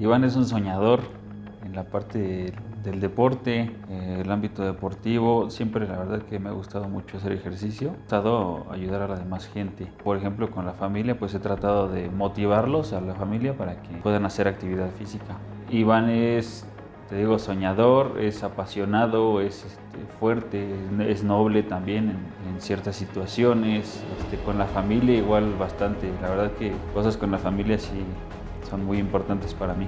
Iván es un soñador en la parte del deporte, eh, el ámbito deportivo. Siempre la verdad que me ha gustado mucho hacer ejercicio. He tratado ayudar a la demás gente. Por ejemplo, con la familia, pues he tratado de motivarlos a la familia para que puedan hacer actividad física. Iván es, te digo, soñador, es apasionado, es este, fuerte, es noble también en, en ciertas situaciones. Este, con la familia igual bastante. La verdad que cosas con la familia sí son muy importantes para mí.